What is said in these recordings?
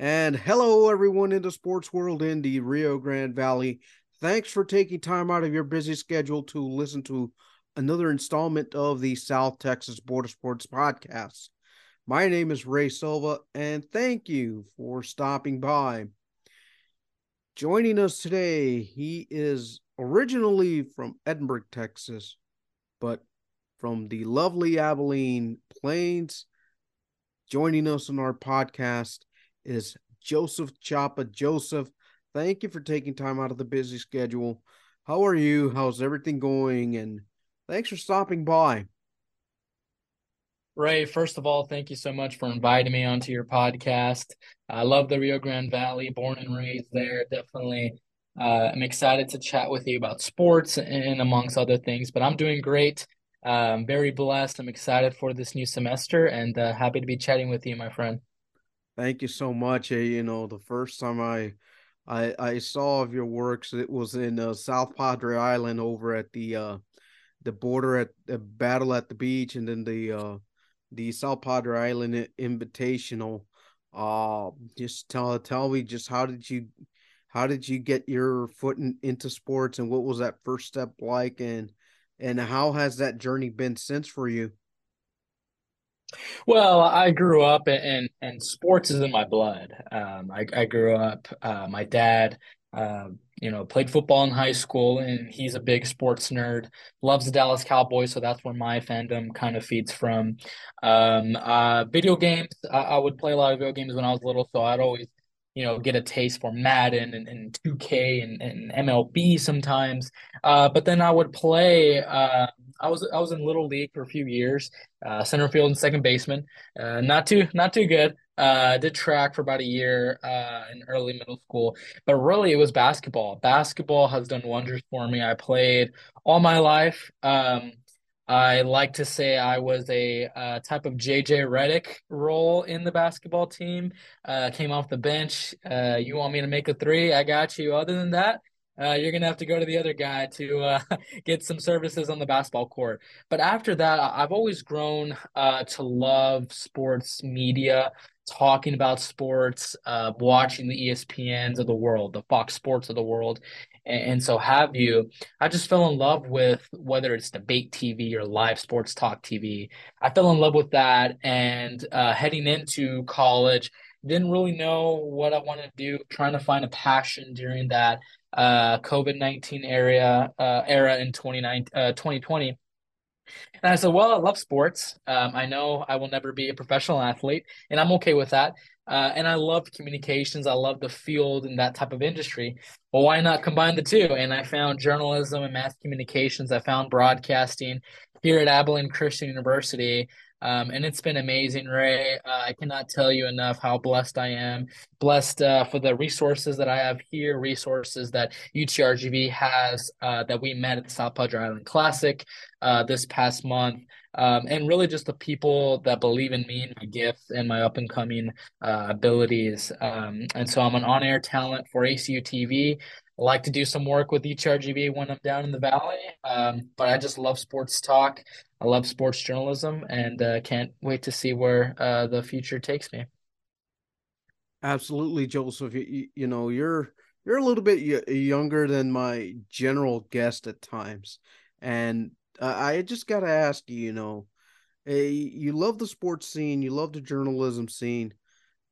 And hello, everyone in the sports world in the Rio Grande Valley. Thanks for taking time out of your busy schedule to listen to another installment of the South Texas Border Sports Podcast. My name is Ray Silva, and thank you for stopping by. Joining us today, he is originally from Edinburg, Texas, but from the lovely Abilene Plains. Joining us on our podcast is Joseph Chapa. Joseph, thank you for taking time out of the busy schedule. How are you? How's everything going? And thanks for stopping by. Ray, first of all, thank you so much for inviting me onto your podcast. I love the Rio Grande Valley, born and raised there. Definitely, uh, I'm excited to chat with you about sports and amongst other things. But I'm doing great. I'm very blessed. I'm excited for this new semester and uh, happy to be chatting with you, my friend. Thank you so much. You know, the first time I I I saw of your works, it was in uh, South Padre Island over at the uh the border at the battle at the beach, and then the uh the South Padre Island Invitational. Uh, just tell tell me just how did you how did you get your foot in, into sports, and what was that first step like, and and how has that journey been since for you? Well, I grew up and and sports is in my blood. Um, I I grew up. Uh, my dad, uh, you know, played football in high school, and he's a big sports nerd. Loves the Dallas Cowboys, so that's where my fandom kind of feeds from. Um, uh, video games. I, I would play a lot of video games when I was little, so I'd always you know, get a taste for Madden and, and 2K and, and MLB sometimes. Uh, but then I would play. Uh, I was I was in little league for a few years, uh, center field and second baseman. Uh, not too not too good. Uh, did track for about a year uh, in early middle school, but really it was basketball. Basketball has done wonders for me. I played all my life. Um, I like to say I was a uh, type of JJ Redick role in the basketball team. Uh, came off the bench. Uh, you want me to make a three? I got you. Other than that, uh, you're gonna have to go to the other guy to uh, get some services on the basketball court. But after that, I've always grown uh, to love sports media, talking about sports, watching the ESPNs of the world, the Fox Sports of the world, and, and so have you. I just fell in love with whether it's debate TV or live sports talk TV. I fell in love with that, and uh, heading into college, didn't really know what I wanted to do. Trying to find a passion during that uh, COVID nineteen area uh, era in 2020. Uh, and I said, well, I love sports. Um, I know I will never be a professional athlete, and I'm okay with that. Uh, and I love communications. I love the field and that type of industry. Well, why not combine the two? And I found journalism and mass communications. I found broadcasting here at Abilene Christian University. Um, and it's been amazing, Ray. Uh, I cannot tell you enough how blessed I am. Blessed uh, for the resources that I have here, resources that UTRGV has uh, that we met at the South Padre Island Classic uh, this past month. Um, and really just the people that believe in me and my gifts and my up and coming uh, abilities. Um, and so I'm an on air talent for ACU TV. I like to do some work with UTRGV when I'm down in the valley. Um, but I just love sports talk. I love sports journalism and uh, can't wait to see where uh, the future takes me. Absolutely, Joseph. You, you know, you're you're a little bit younger than my general guest at times, and uh, I just got to ask you. You know, you love the sports scene, you love the journalism scene,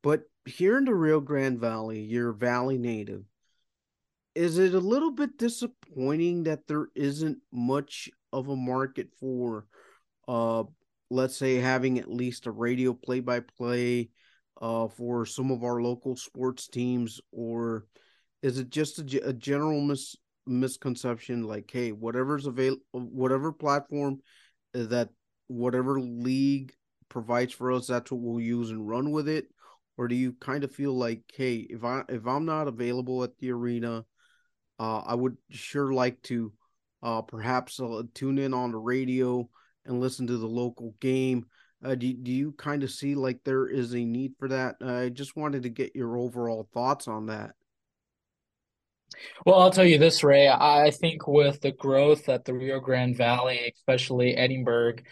but here in the Rio Grande Valley, you're Valley native is it a little bit disappointing that there isn't much of a market for uh let's say having at least a radio play by play uh for some of our local sports teams? Or is it just a, a general mis- misconception like hey whatever's available whatever platform that whatever league provides for us that's what we'll use and run with it? Or do you kind of feel like hey if i if i'm not available at the arena uh, I would sure like to uh, perhaps uh, tune in on the radio and listen to the local game. Uh, do, do you kind of see like there is a need for that? I just wanted to get your overall thoughts on that. Well, I'll tell you this, Ray. I think with the growth that the Rio Grande Valley, especially Edinburg,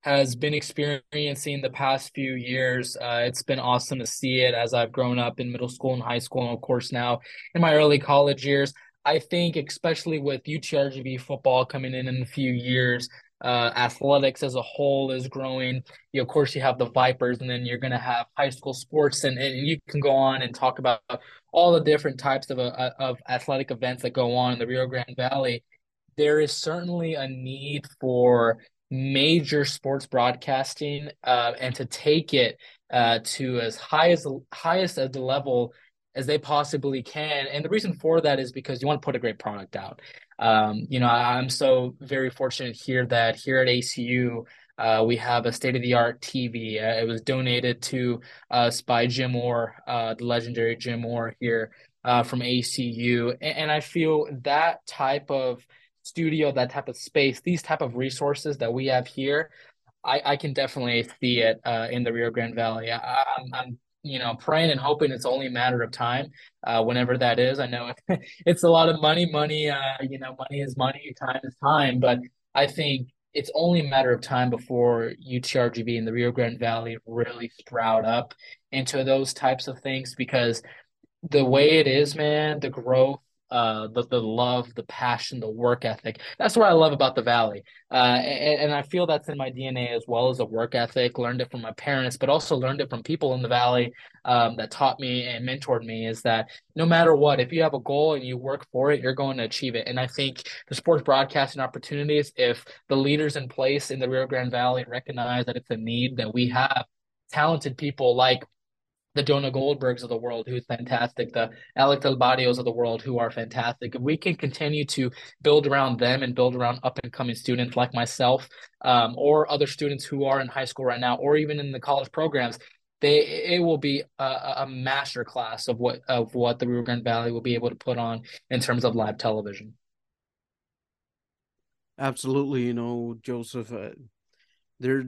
has been experiencing the past few years. Uh, it's been awesome to see it as I've grown up in middle school and high school, and of course now in my early college years. I think, especially with UTRGV football coming in in a few years, uh, athletics as a whole is growing. You, of course, you have the Vipers, and then you're going to have high school sports, and, and you can go on and talk about all the different types of uh, of athletic events that go on in the Rio Grande Valley. There is certainly a need for major sports broadcasting uh, and to take it uh, to as high as the highest as the level as they possibly can. And the reason for that is because you want to put a great product out. Um, you know, I'm so very fortunate here that here at ACU, uh, we have a state of the art TV. Uh, it was donated to us by Jim Moore, uh, the legendary Jim Moore here uh, from ACU. And, and, I feel that type of studio, that type of space, these type of resources that we have here, I, I can definitely see it uh, in the Rio Grande Valley. I, I'm, I'm you know, praying and hoping it's only a matter of time, uh, whenever that is. I know it's a lot of money. Money, uh, you know, money is money. Time is time. But I think it's only a matter of time before UTRGV and the Rio Grande Valley really sprout up into those types of things because the way it is, man, the growth uh, the the love, the passion, the work ethic. That's what I love about the Valley, uh, and, and I feel that's in my DNA as well as a work ethic. Learned it from my parents, but also learned it from people in the Valley um, that taught me and mentored me. Is that no matter what, if you have a goal and you work for it, you're going to achieve it. And I think the sports broadcasting opportunities, if the leaders in place in the Rio Grande Valley recognize that it's a need that we have talented people like the Jonah Goldbergs of the world, who's fantastic, the Alec Del Barrios of the world, who are fantastic. If we can continue to build around them and build around up and coming students like myself, um, or other students who are in high school right now, or even in the college programs, they it will be a, a master class of what of what the Rio Grande Valley will be able to put on in terms of live television. Absolutely, you know, Joseph. Uh, there,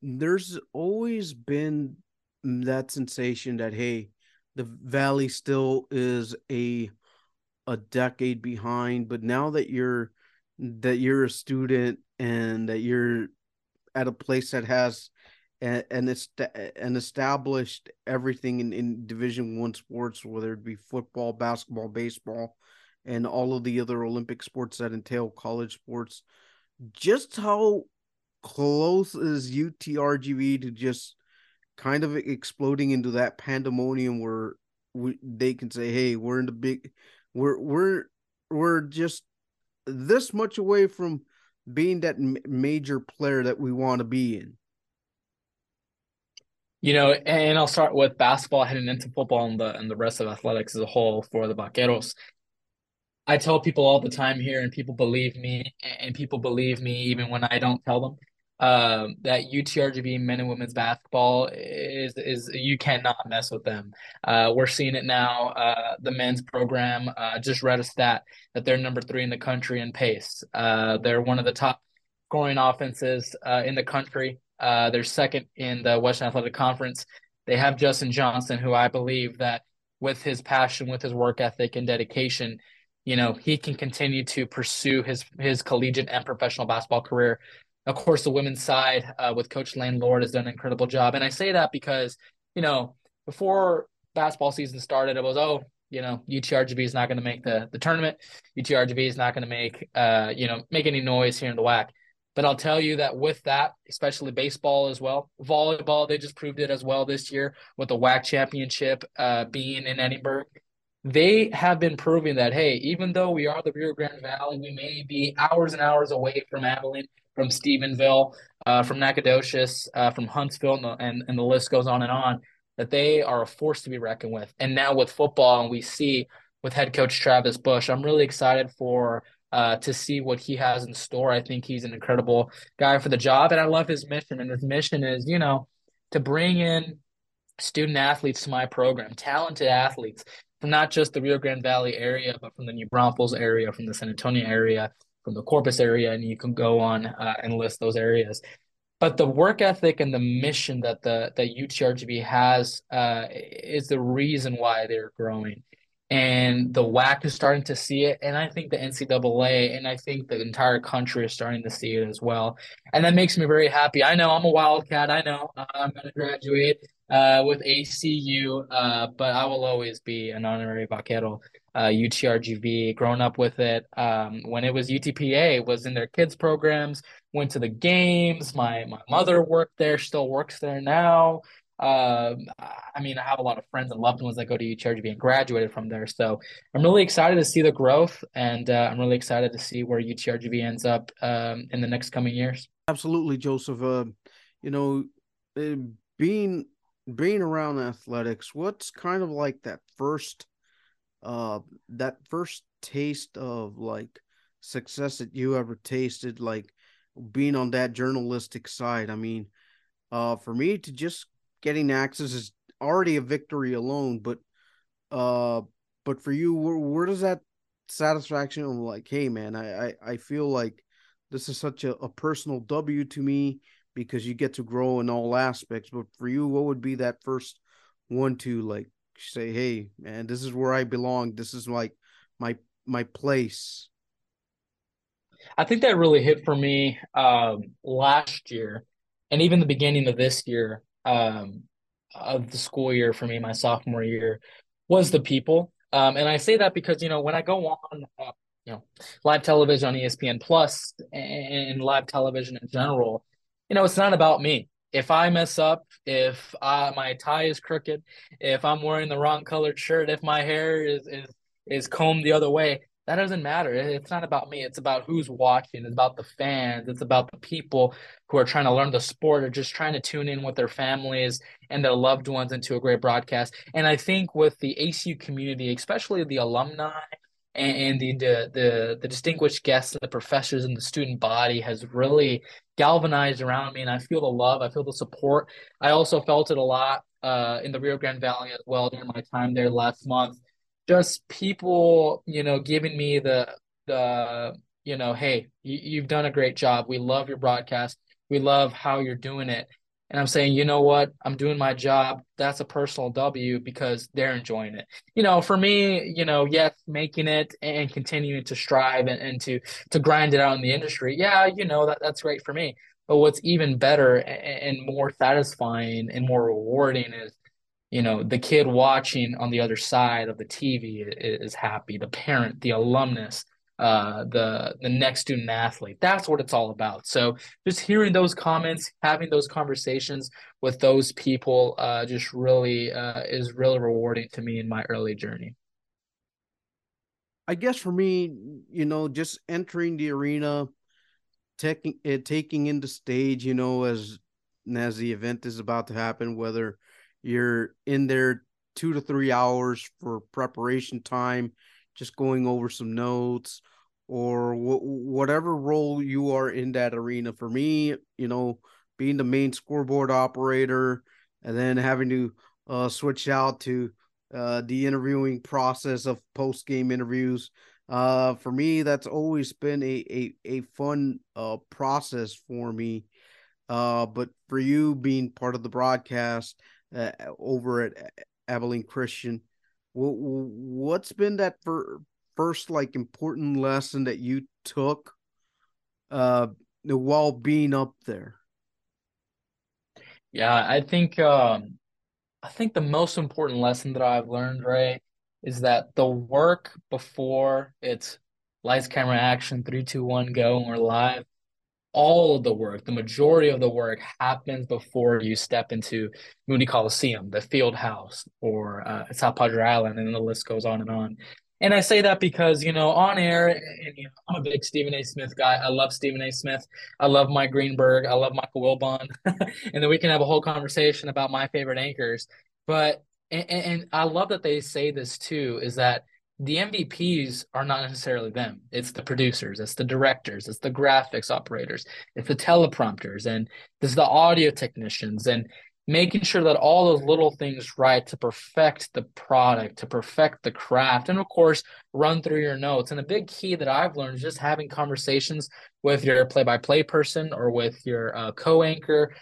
there's always been Mm, that sensation that hey, the valley still is a a decade behind, but now that you're that you're a student and that you're at a place that has an an established everything in, in division one sports whether it be football basketball baseball and all of the other olympic sports that entail college sports just how close is utrgv to just kind of exploding into that pandemonium where we, they can say, "Hey, we're in the big, we're we're we're just this much away from being that major player that we want to be in." You know, and I'll start with basketball heading into football and the and the rest of athletics as a whole for the Vaqueros. I tell people all the time here, and people believe me, and people believe me even when I don't tell them um, that UTRGV men and women's basketball is is you cannot mess with them. Uh, we're seeing it now. Uh, the men's program uh, just read a stat that they're number three in the country in pace. Uh, they're one of the top scoring offenses uh, in the country. Uh, they're second in the Western Athletic Conference. They have Justin Johnson, who I believe that with his passion, with his work ethic and dedication, you know, he can continue to pursue his his collegiate and professional basketball career of course, the women's side uh, with Coach Lane Lord has done an incredible job. And I say that because, you know, before basketball season started, it was, oh, you know, UTRGV is not going to make the, the tournament. UTRGV is not going to make, uh, you know, make any noise here in the WAC. But I'll tell you that with that, especially baseball as well, volleyball, they just proved it as well this year with the WAC championship uh, being in Edinburg. They have been proving that, hey, even though we are the Rio Grande Valley, we may be hours and hours away from Abilene from Stephenville, uh, from Nacogdoches, uh, from Huntsville, and the, and, and the list goes on and on, that they are a force to be reckoned with. And now with football, and we see with head coach Travis Bush, I'm really excited for uh, to see what he has in store. I think he's an incredible guy for the job, and I love his mission. And his mission is, you know, to bring in student athletes to my program, talented athletes from not just the Rio Grande Valley area, but from the New Braunfels area, from the San Antonio area, from the Corpus area, and you can go on uh, and list those areas. But the work ethic and the mission that the that UTRGV has uh, is the reason why they're growing. and the WAC is starting to see it, and I think the NCAA and I think the entire country is starting to see it as well, and that makes me very happy. I know I'm a Wildcat. I know I'm going to graduate uh, with ACU, uh, but I will always be an honorary vaquero. Uh, UTRGV, grown up with it. Um, when it was UTPA, was in their kids programs, went to the games. My my mother worked there, still works there now. Um, I mean, I have a lot of friends and loved ones that go to UTRGV and graduated from there. So I'm really excited to see the growth, and uh, I'm really excited to see where UTRGV ends up um, in the next coming years. Absolutely, Joseph. Uh, you know, uh, being being around athletics, what's kind of like that first, uh, that first taste of like success that you ever tasted, like being on that journalistic side. I mean, uh, for me to just getting access is already a victory alone, but uh but for you where, where does that satisfaction of like, hey man, I, I, I feel like this is such a, a personal W to me because you get to grow in all aspects. But for you, what would be that first one to like say, hey man, this is where I belong. This is like my my place. I think that really hit for me um, last year and even the beginning of this year um, of the school year for me, my sophomore year, was the people. Um, and I say that because you know when I go on, uh, you know, live television on ESPN Plus and live television in general, you know, it's not about me. If I mess up, if uh, my tie is crooked, if I'm wearing the wrong colored shirt, if my hair is is is combed the other way, that doesn't matter. It's not about me. It's about who's watching. It's about the fans. It's about the people who are trying to learn the sport or just trying to tune in with their families and their loved ones into a great broadcast. And I think with the ACU community, especially the alumni and, the, the the the distinguished guests, the professors, and the student body has really galvanized around me. And I feel the love. I feel the support. I also felt it a lot uh, in the Rio Grande Valley as well during my time there last month just people, you know, giving me the the you know, hey, you, you've done a great job. We love your broadcast. We love how you're doing it. And I'm saying, you know what? I'm doing my job. That's a personal W because they're enjoying it. You know, for me, you know, yes, making it and continuing to strive and, and to to grind it out in the industry. Yeah, you know, that that's great for me. But what's even better and, and more satisfying and more rewarding is you know the kid watching on the other side of the tv is, happy the parent the alumnus uh, the the next student athlete. That's what it's all about. So just hearing those comments having those conversations with those people uh, just really uh, is really rewarding to me in my early journey. I guess for me you know just entering the arena taking eh, taking in the stage you know as as the event is about to happen whether you're in there two to three hours for preparation time, just going over some notes or wh- whatever role you are in that arena. For me, you know, being the main scoreboard operator and then having to uh, switch out to uh, the interviewing process of post game interviews. Uh, for me, that's always been a a, a fun uh, process for me. Uh, but for you being part of the broadcast, uh, over at Abilene Christian. What's been that for first like important lesson that you took uh, while being up there? Yeah, I think um, I think the most important lesson that I've learned, right, is that the work before it's lights, camera, action, three, two, one, go, and we're live all of the work, the majority of the work happens before you step into Moody Coliseum, the field house, or uh, South Padre Island, and the list goes on and on. And I say that because, you know, on air, and, you know, I'm a big Stephen A. Smith guy. I love Stephen A. Smith. I love Mike Greenberg. I love Michael Wilbon. and then we can have a whole conversation about my favorite anchors. But, and, and I love that they say this too, is that the MVPs are not necessarily them. It's the producers, it's the directors, it's the graphics operators, it's the teleprompters, and there's the audio technicians, and making sure that all those little things right to perfect the product, to perfect the craft, and of course, run through your notes. And a big key that I've learned is just having conversations with your play by play person or with your uh, co anchor,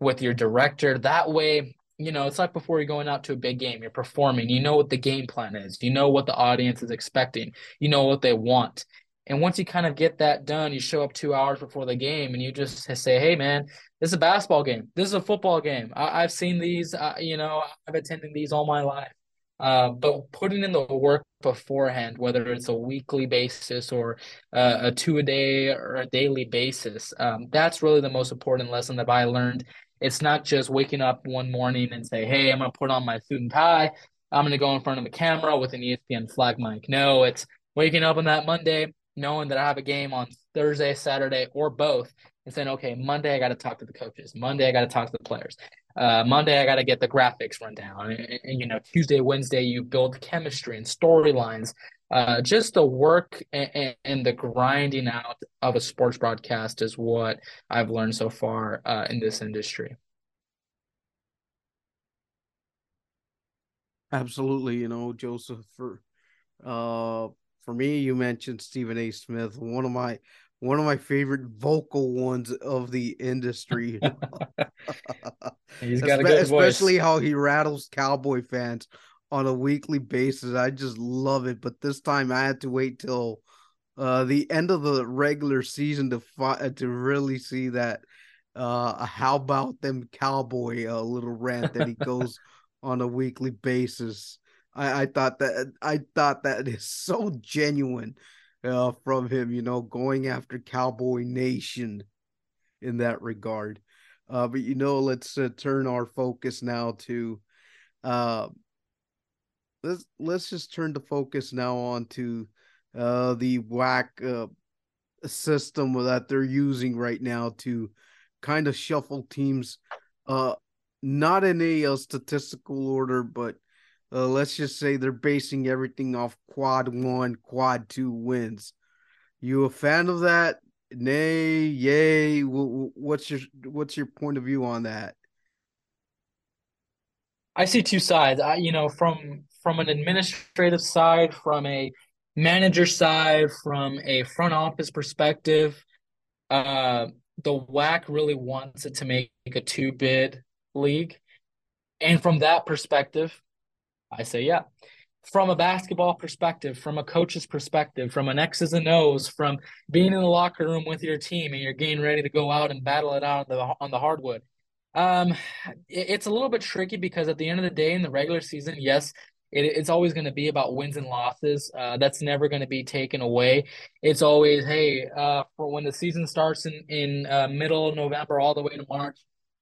with your director. That way, you know, it's like before you're going out to a big game, you're performing, you know what the game plan is, you know what the audience is expecting, you know what they want. And once you kind of get that done, you show up two hours before the game and you just say, hey, man, this is a basketball game. This is a football game. I- have seen these, uh, you know, I've attended these all my life. Uh, but putting in the work beforehand, whether it's a weekly basis or uh, a two a day or a daily basis, um, that's really the most important lesson that I learned. It's not just waking up one morning and say, "Hey, I'm going to put on my suit and tie. I'm going to go in front of the camera with an ESPN flag mic." No, it's waking up on that Monday, knowing that I have a game on Thursday, Saturday, or both, and saying, okay, Monday I got to talk to the coaches. Monday I got to talk to the players. Uh, Monday I got to get the graphics run down. And, and, you know, Tuesday, Wednesday you build chemistry and storylines. Uh, just the work and, and, the grinding out of a sports broadcast is what I've learned so far uh, in this industry. Absolutely, you know, Joseph. For uh, for me, you mentioned Stephen A. Smith, one of my one of my favorite vocal ones of the industry. He's got a good voice. especially how he rattles cowboy fans on a weekly basis. I just love it. But this time I had to wait till uh, the end of the regular season to fi- to really see that uh, how about them cowboy uh, little rant that he goes on a weekly basis. I, I thought that I thought that is so genuine uh, from him, you know, going after Cowboy Nation in that regard. Uh, but you know, let's uh, turn our focus now to uh, let's let's just turn the focus now on to uh, the WAC uh, system that they're using right now to kind of shuffle teams, uh, not in a, a uh, statistical order, but uh, let's just say they're basing everything off quad one, quad two wins. You a fan of that? Nay, yay. What's your what's your point of view on that? I see two sides. I, you know, from from an administrative side, from a manager side, from a front office perspective, uh, the WAC really wants it to make a two bid league, and from that perspective, I say, yeah. From a basketball perspective, from a coach's perspective, from an X's and O's, from being in the locker room with your team and you're getting ready to go out and battle it out on the, on the hardwood. Um, it, it's a little bit tricky because at the end of the day, in the regular season, yes, it, it's always going to be about wins and losses. Uh, that's never going to be taken away. It's always, hey, uh, for when the season starts in in uh, middle November all the way to March,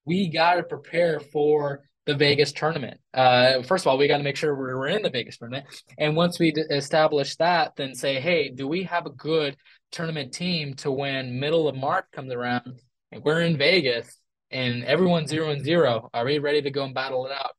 we got to prepare for the Vegas tournament. Uh, first of all, we got to make sure we're, in the Vegas tournament. And once we d- establish that, then say, hey, do we have a good tournament team to when middle of March comes around and we're in Vegas and everyone's zero and zero? Are we ready to go and battle it out?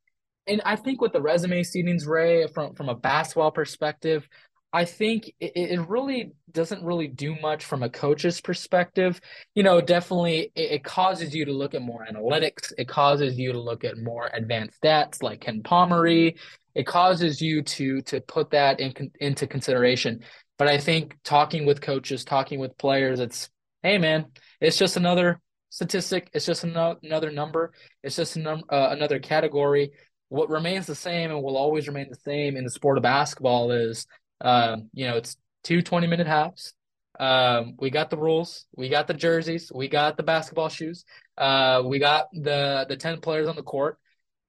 And I think with the resume seedings, Ray, from from a basketball perspective, I think it, it really doesn't really do much from a coach's perspective. You know, definitely it, it, causes you to look at more analytics. It causes you to look at more advanced stats like KenPomeroy. It causes you to to put that in, into consideration. But I think talking with coaches, talking with players, it's hey man, it's just another statistic. It's just another number. It's just num- uh, another category. What remains the same and will always remain the same in the sport of basketball is um, you know, it's two 20 minute halves. Um, we got the rules, we got the jerseys, we got the basketball shoes, uh, we got the the 10 players on the court.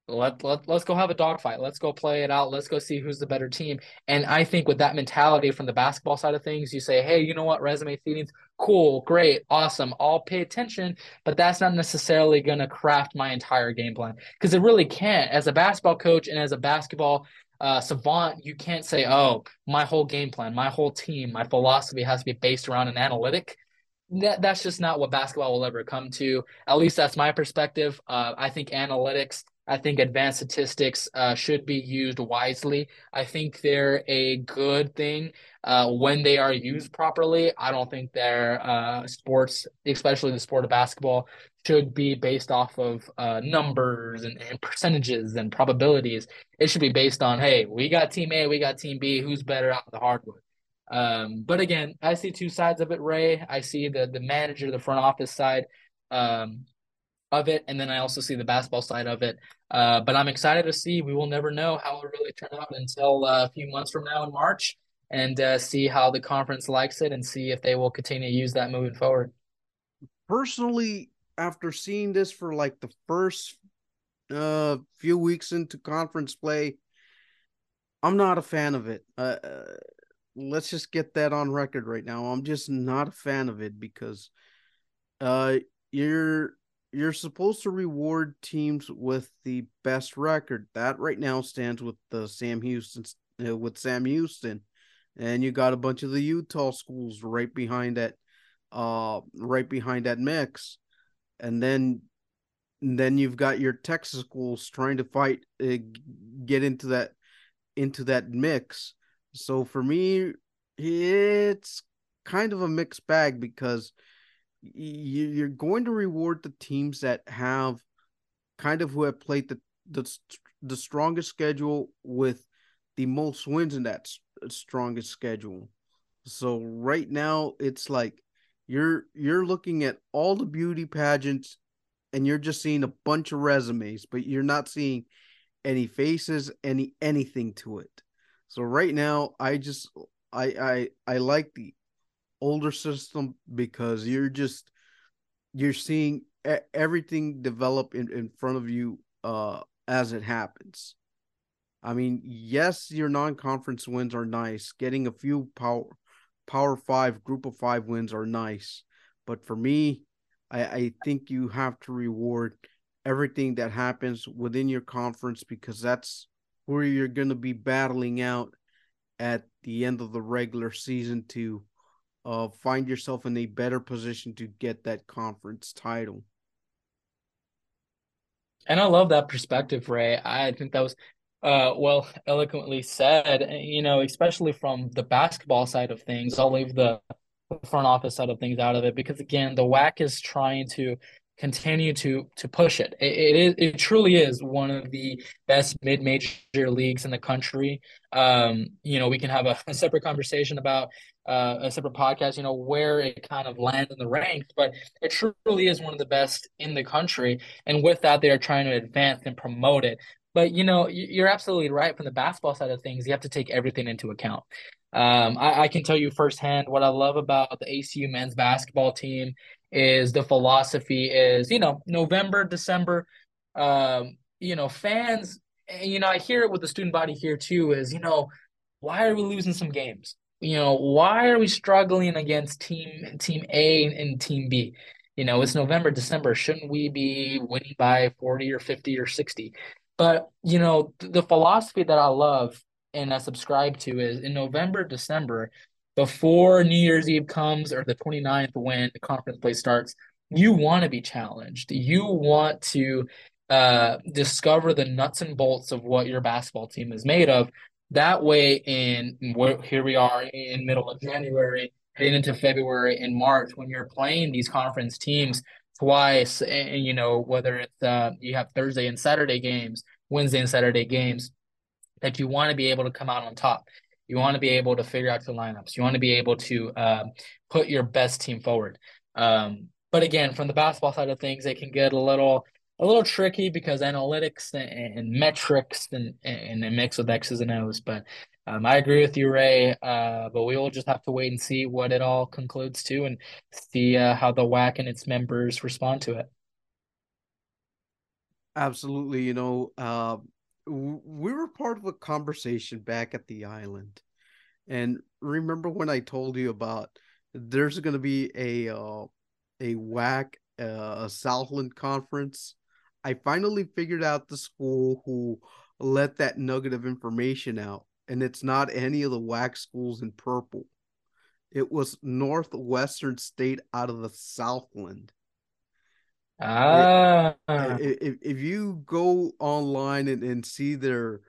Let, let let's go have a dogfight. Let's go play it out. Let's go see who's the better team. And I think with that mentality from the basketball side of things, you say, hey, you know what, resume seedings, cool, great, awesome. I'll pay attention, but that's not necessarily going to craft my entire game plan because it really can't. As a basketball coach and as a basketball uh, savant, you can't say, oh, my whole game plan, my whole team, my philosophy has to be based around an analytic. That, that's just not what basketball will ever come to. At least that's my perspective. Uh, I think analytics, I think advanced statistics uh, should be used wisely. I think they're a good thing uh, when they are used properly. I don't think they're uh, sports, especially the sport of basketball, should be based off of uh, numbers and, and, percentages and probabilities. It should be based on, hey, we got team A, we got team B, who's better out of the hardwood. Um, but again, I see two sides of it, Ray. I see the the manager, the front office side um, of it, and then I also see the basketball side of it. Uh, but I'm excited to see. We will never know how it really turn out until uh, a few months from now in March, and uh, see how the conference likes it, and see if they will continue to use that moving forward. Personally, after seeing this for like the first uh few weeks into conference play, I'm not a fan of it. Uh, uh, let's just get that on record right now. I'm just not a fan of it because you're you're supposed to reward teams with the best record. That right now stands with the Sam Houston uh, with Sam Houston, and you got a bunch of the Utah schools right behind that, uh, right behind that mix, and then, and then you've got your Texas schools trying to fight, uh, get into that, into that mix. So for me, it's kind of a mixed bag because you're going to reward the teams that have kind of who have played the the, the strongest schedule with the most wins in that strongest schedule. So right now it's like you're you're looking at all the beauty pageants and you're just seeing a bunch of resumes, but you're not seeing any faces, any anything to it. So right now I just I I I like the older system because you're just you're seeing everything develop in, in front of you uh as it happens. I mean, yes, your non-conference wins are nice. Getting a few power power five, group of five wins are nice. But for me, I, I think you have to reward everything that happens within your conference because that's where you're going to be battling out at the end of the regular season to uh, find yourself in a better position to get that conference title. And I love that perspective, Ray. I think that was uh, well eloquently said. You know, especially from the basketball side of things. I'll leave the front office side of things out of it because again, the WAC is trying to continue to to push it. It, it is it truly is one of the best mid major leagues in the country. Um, you know, we can have a, a separate conversation about uh, a separate podcast. You know where it kind of lands in the ranks, but it truly is one of the best in the country. And with that, they are trying to advance and promote it. But you know, you're absolutely right. From the basketball side of things, you have to take everything into account. Um, I, I, can tell you firsthand what I love about the ACU men's basketball team is the philosophy is you know November December um you know fans you know I hear it with the student body here too is you know why are we losing some games you know why are we struggling against team team A and team B you know it's November December shouldn't we be winning by 40 or 50 or 60 but you know the philosophy that I love and I subscribe to is in November December before New Year's Eve comes or the 29th when the conference play starts, you want to be challenged. You want to uh, discover the nuts and bolts of what your basketball team is made of. That way, in where here we are in middle of January, heading into February and March, when you're playing these conference teams twice, and you know whether it's uh, you have Thursday and Saturday games, Wednesday and Saturday games, that you want to be able to come out on top. You want to be able to figure out the lineups. You want to be able to uh, put your best team forward. Um, but again, from the basketball side of things, it can get a little a little tricky because analytics and, and metrics and, and a mix with X's and O's. But um, I agree with you, Ray. Uh, but we will just have to wait and see what it all concludes to and see uh, how the WAC and its members respond to it. Absolutely. You know, uh, we were part of a conversation back at the island. And remember when I told you about there's going to be a uh, a WAC uh, a Southland conference? I finally figured out the school who let that nugget of information out, and it's not any of the WAC schools in purple. It was Northwestern State out of the Southland. Ah. If, if you go online and, and see their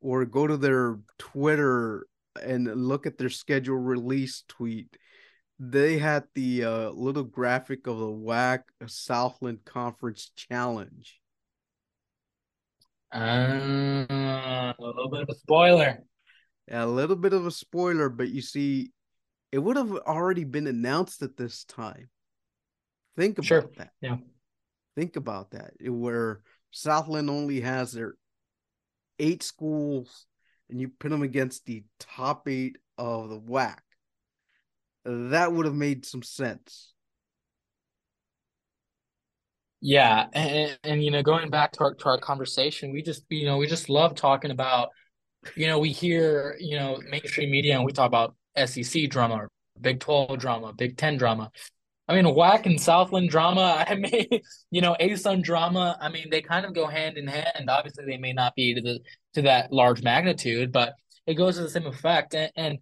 or go to their Twitter and look at their schedule release tweet, they had the uh, little graphic of the WAC Southland Conference Challenge. Uh, a little bit of a spoiler. Yeah, a little bit of a spoiler, but you see, it would have already been announced at this time. Think about sure. that. Yeah. Think about that. Where Southland only has their eight schools, and you put them against the top eight of the WAC. That would have made some sense. Yeah, and, and you know, going back to our to our conversation, we just you know we just love talking about, you know, we hear you know mainstream media and we talk about SEC drama, Big Twelve drama, Big Ten drama. I mean, WAC and Southland drama. I mean, you know, ASUN drama. I mean, they kind of go hand in hand. Obviously, they may not be to the to that large magnitude, but it goes to the same effect. And, and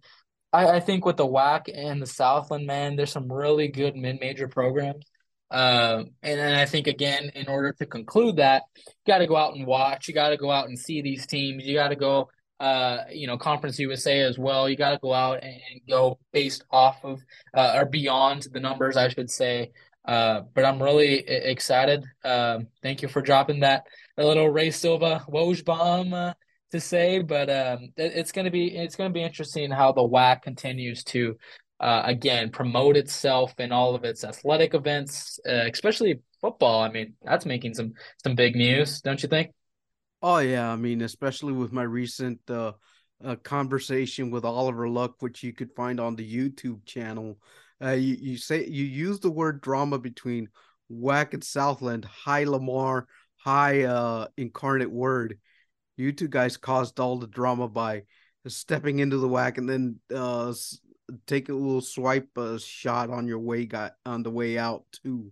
I, I think with the WAC and the Southland, man, there's some really good mid major programs uh, and then I think again, in order to conclude that, you got to go out and watch. You got to go out and see these teams. You got to go, uh, you know, Conference USA as well. You got to go out and, go based off of uh, or beyond the numbers, I should say. Uh, but I'm really excited. Um, thank you for dropping that a little Ray Silva Woj bomb uh, to say. But um, it, it's gonna be it's gonna be interesting how the WAC continues to uh, again promote itself in all of its athletic events, uh, especially football. I mean, that's making some some big news, don't you think? Oh yeah, I mean, especially with my recent uh, uh conversation with Oliver Luck, which you could find on the YouTube channel. Uh, you, you say you use the word drama between WAC and Southland, high Lamar, high uh, incarnate word. You two guys caused all the drama by stepping into the WAC and then uh, take a little swipe uh, shot on your way got on the way out too.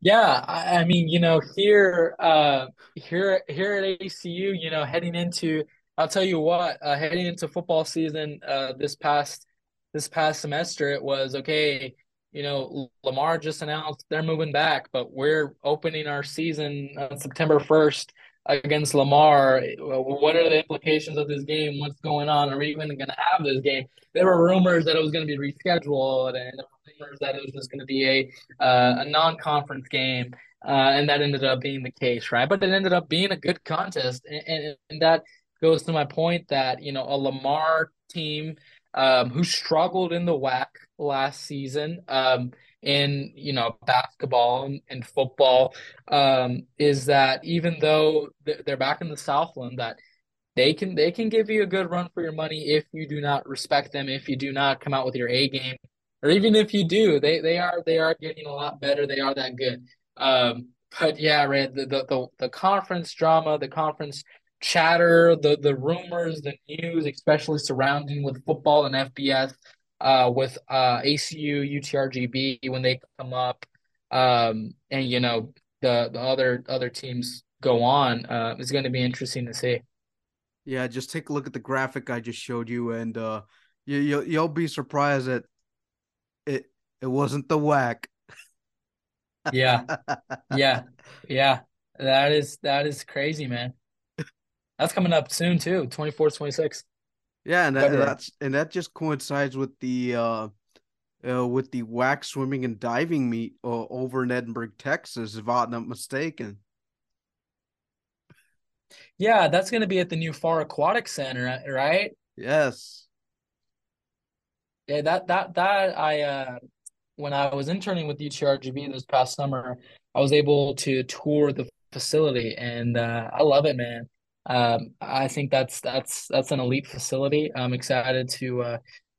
Yeah, I, I mean, you know, here, uh, here, here at ACU, you know, heading into, I'll tell you what, uh, heading into football season, uh, this past, this past semester, it was okay. You know, Lamar just announced they're moving back, but we're opening our season on September first against Lamar. What are the implications of this game? What's going on? Are we even going to have this game? There were rumors that it was going to be rescheduled, and rumors that it was just going to be a uh, a non-conference game, uh, and that ended up being the case, right? But it ended up being a good contest, and, and, and that goes to my point that you know a Lamar team um, who struggled in the WAC last season. Um, in you know basketball and, and football um, is that even though they're back in the Southland, that they can they can give you a good run for your money if you do not respect them, if you do not come out with your A game, or even if you do, they they are they are getting a lot better. They are that good. Um, but yeah, right, the, the the the conference drama, the conference chatter, the the rumors, the news, especially surrounding with football and FBS uh, with uh, ACU, UTRGV when they come up, um, and you know the the other other teams go on. Uh, it's going to be interesting to see. Yeah, just take a look at the graphic I just showed you, and uh, you you'll, you'll be surprised that it it wasn't the WAC. yeah, yeah, yeah. That is that is crazy, man. That's coming up soon too, 24th, 26th. Yeah, and that, that's and that just coincides with the uh, uh with the WAC swimming and diving meet uh, over in Edinburg, Texas, if I'm not mistaken. Yeah, that's going to be at the new Far Aquatic Center, right? Yes. Yeah, that that that I uh when I was interning with UTRGV this past summer, I was able to tour the facility and uh, I love it, man. Um, I think that's that's that's an elite facility. I'm excited to uh,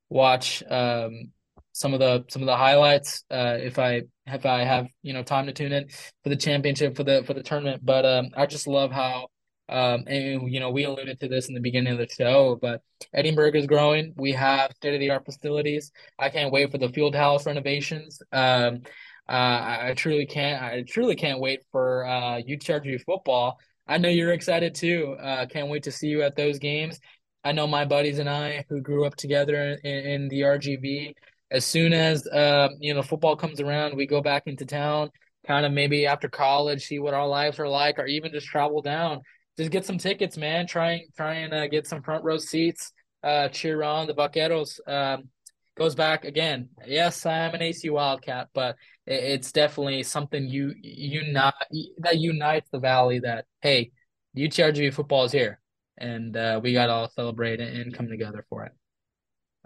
watch um, some of the some of the highlights uh, if I if I have you know time to tune in for the championship for the for the tournament. But um, I just love how um, and you know we alluded to this in the beginning of the show, but Edinburg is growing. We have state of the art facilities. I can't wait for the field house renovations. Um, uh, I, truly can't. I truly can't wait for uh, UTRG football I know you're excited too. Uh, can't wait to see you at those games. I know my buddies and I who grew up together in, in the RGV. As soon as uh, you know football comes around, we go back into town. Kind of maybe after college, see what our lives are like, or even just travel down. Just get some tickets, man. Try try and uh, get some front row seats. Uh, cheer on the Vaqueros. Um, goes back again. Yes, I'm an AC Wildcat, but it's definitely something you unite that unites the valley. That hey, UTRGV football is here, and uh, we got to all celebrate and come together for it.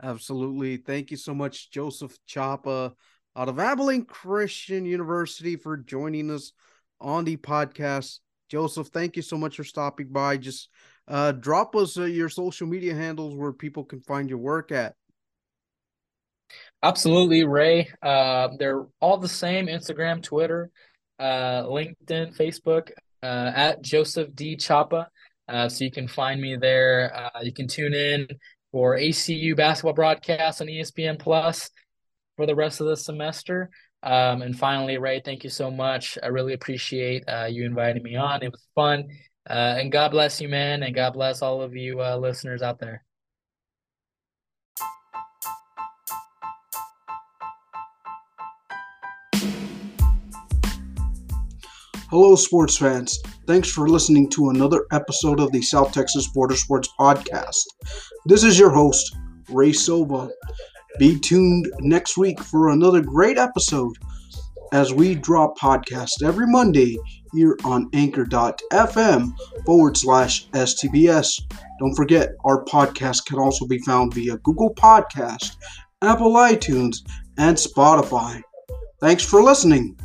Absolutely, thank you so much, Joseph Chapa, out of Abilene Christian University, for joining us on the podcast. Joseph, thank you so much for stopping by. Just uh, drop us uh, your social media handles where people can find your work at. Absolutely, Ray. Uh, they're all the same Instagram, Twitter, uh, LinkedIn, Facebook, uh, at Joseph D. Chapa. Uh, so you can find me there. Uh, you can tune in for ACU basketball broadcasts on ESPN Plus for the rest of the semester. Um, and finally, Ray, thank you so much. I really appreciate uh, you inviting me on. It was fun. And God bless you, man. And God bless all of you listeners out there. Hello, sports fans. Thanks for listening to another episode of the South Texas Border Sports Podcast. This is your host, Ray Silva. Be tuned next week for another great episode as we drop podcasts every Monday here on anchor.fm forward slash STBS. Don't forget, our podcast can also be found via Google Podcast, Apple iTunes, and Spotify. Thanks for listening.